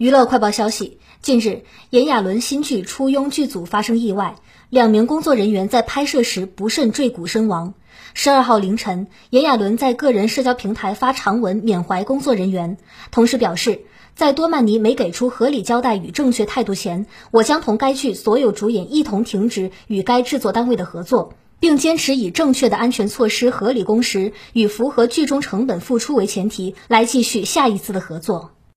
娱乐快报消息：近日，炎亚纶新剧《初拥》剧组发生意外，两名工作人员在拍摄时不慎坠谷身亡。十二号凌晨，炎亚纶在个人社交平台发长文缅怀工作人员，同时表示，在多曼尼没给出合理交代与正确态度前，我将同该剧所有主演一同停止与该制作单位的合作，并坚持以正确的安全措施、合理工时与符合剧中成本付出为前提，来继续下一次的合作。